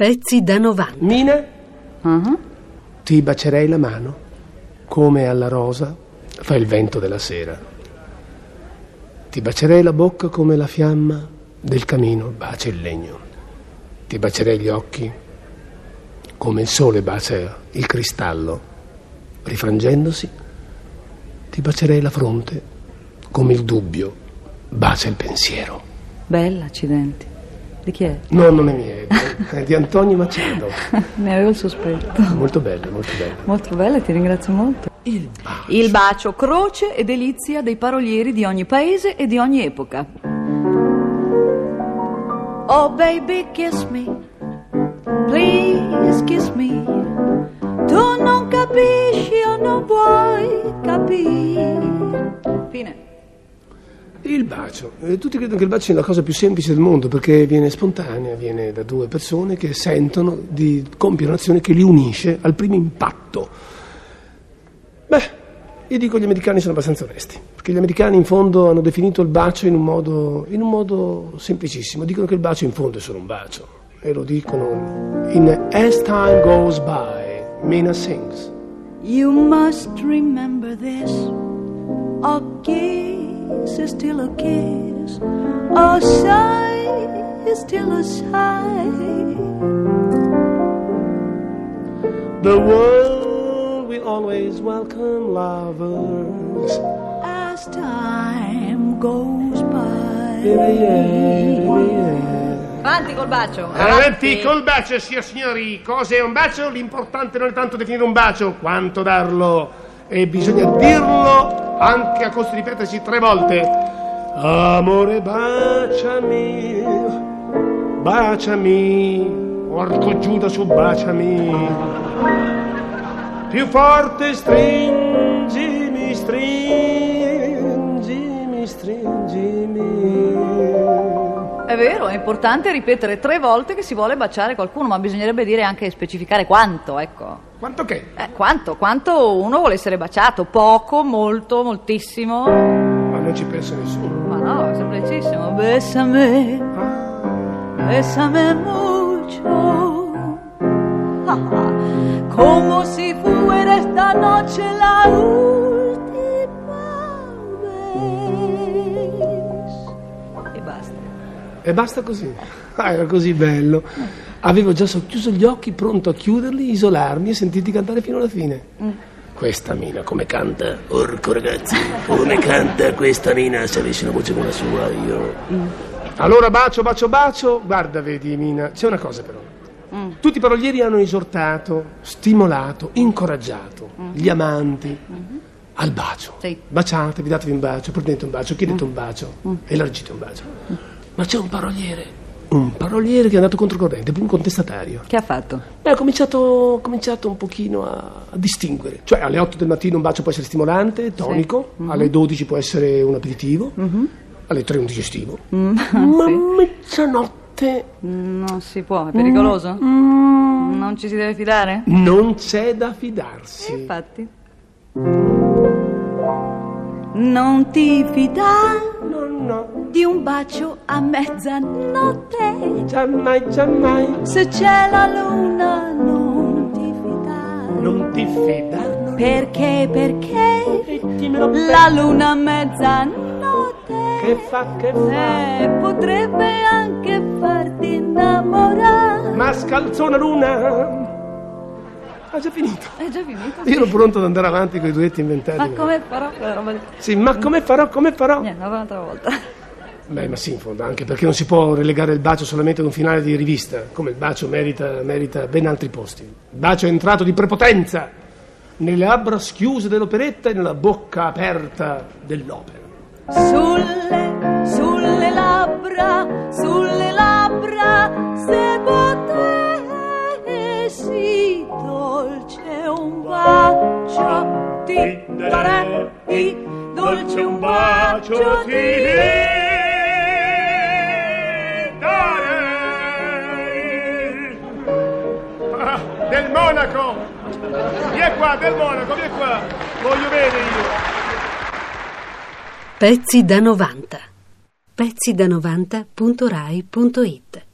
Pezzi da 90. Mina, Ah, ti bacerei la mano, come alla rosa fa il vento della sera. Ti bacerei la bocca come la fiamma del camino bacia il legno. Ti bacerei gli occhi come il sole bacia il cristallo, rifrangendosi. Ti bacerei la fronte come il dubbio bacia il pensiero. Bella, accidenti. Di chi è? No, non è mia, è di- Antonio Macedo. ne avevo il sospetto. Molto bello, molto bello. Molto bella, ti ringrazio molto. Il bacio. Il bacio, croce e delizia dei parolieri di ogni paese e di ogni epoca. Oh baby, kiss me. Please kiss me. Tu non capisci o non vuoi capire. Fine. Il bacio. Eh, tutti credono che il bacio sia la cosa più semplice del mondo perché viene spontanea, viene da due persone che sentono di compiere un'azione che li unisce al primo impatto. Beh, io dico che gli americani sono abbastanza onesti, perché gli americani in fondo hanno definito il bacio in un modo, in un modo semplicissimo. Dicono che il bacio in fondo è solo un bacio e lo dicono in As Time Goes By, Mina sings. You must remember this. A kiss is still a kiss. A sigh is still a sigh. The world will always welcome lovers. As time goes by. Avanti col bacio. Avanti col bacio, signor signori. Cos'è un bacio? L'importante non è tanto definire un bacio, quanto darlo. E bisogna dirlo anche a costo di ripetersi tre volte. Amore, baciami, baciami. Porco Giuda su baciami. Più forte stringimi, stringimi, È vero, è importante ripetere tre volte che si vuole baciare qualcuno, ma bisognerebbe dire anche specificare quanto, ecco. Quanto che? Eh, quanto? Quanto uno vuole essere baciato? Poco, molto, moltissimo? Ma non ci pensa nessuno. Ma no, è semplicissimo. Mucho. Ah, ah. Como si fuera esta noche E basta così. Ah, era così bello. Avevo già socchiuso gli occhi, pronto a chiuderli, isolarmi e sentirti cantare fino alla fine. Questa mina come canta? Orco ragazzi, come canta questa mina se avessi una voce come la sua io. Allora bacio, bacio, bacio. Guarda, vedi Mina, c'è una cosa però. Tutti i parolieri hanno esortato, stimolato, incoraggiato gli amanti al bacio. Sì. Baciatevi, datevi un bacio, prendete un bacio, chiedete un bacio, elargite un bacio. Ma c'è un paroliere, un paroliere che è andato controcorrente, un contestatario. Che ha fatto? E ha cominciato, cominciato un pochino a, a distinguere. Cioè alle 8 del mattino un bacio può essere stimolante, tonico, alle 12 può essere un aperitivo, alle 3 un digestivo. Ma a mezzanotte Non si può, è pericoloso? Non ci si deve fidare? non c'è da fidarsi. Infatti. Non ti fidare No, no, di un bacio a mezzanotte. giammai, giammai. Se c'è la luna non ti fidare. Non ti fidare. Perché, perché dimmelo la luna a mezzanotte Che fa, che fa? eh, potrebbe anche farti innamorare. Ma scalzò una luna. Ha già finito. È già finito? Io ero pronto ad andare avanti con i duetti inventati. Ma come farò? Sì, ma come farò, come farò? Niente, un'altra volta. Beh, ma sì, in fondo, anche perché non si può relegare il bacio solamente ad un finale di rivista, come il bacio merita, merita ben altri posti. Il bacio è entrato di prepotenza nelle labbra schiuse dell'operetta e nella bocca aperta dell'opera. Sulle, sulle labbra, sulle labbra, se potessi darei, dolce un bacio ti darei. Ah, del Monaco! Vieni qua, del Monaco, vieni qua! Voglio bene io! Pezzi da 90. pezzi da 90.rai.it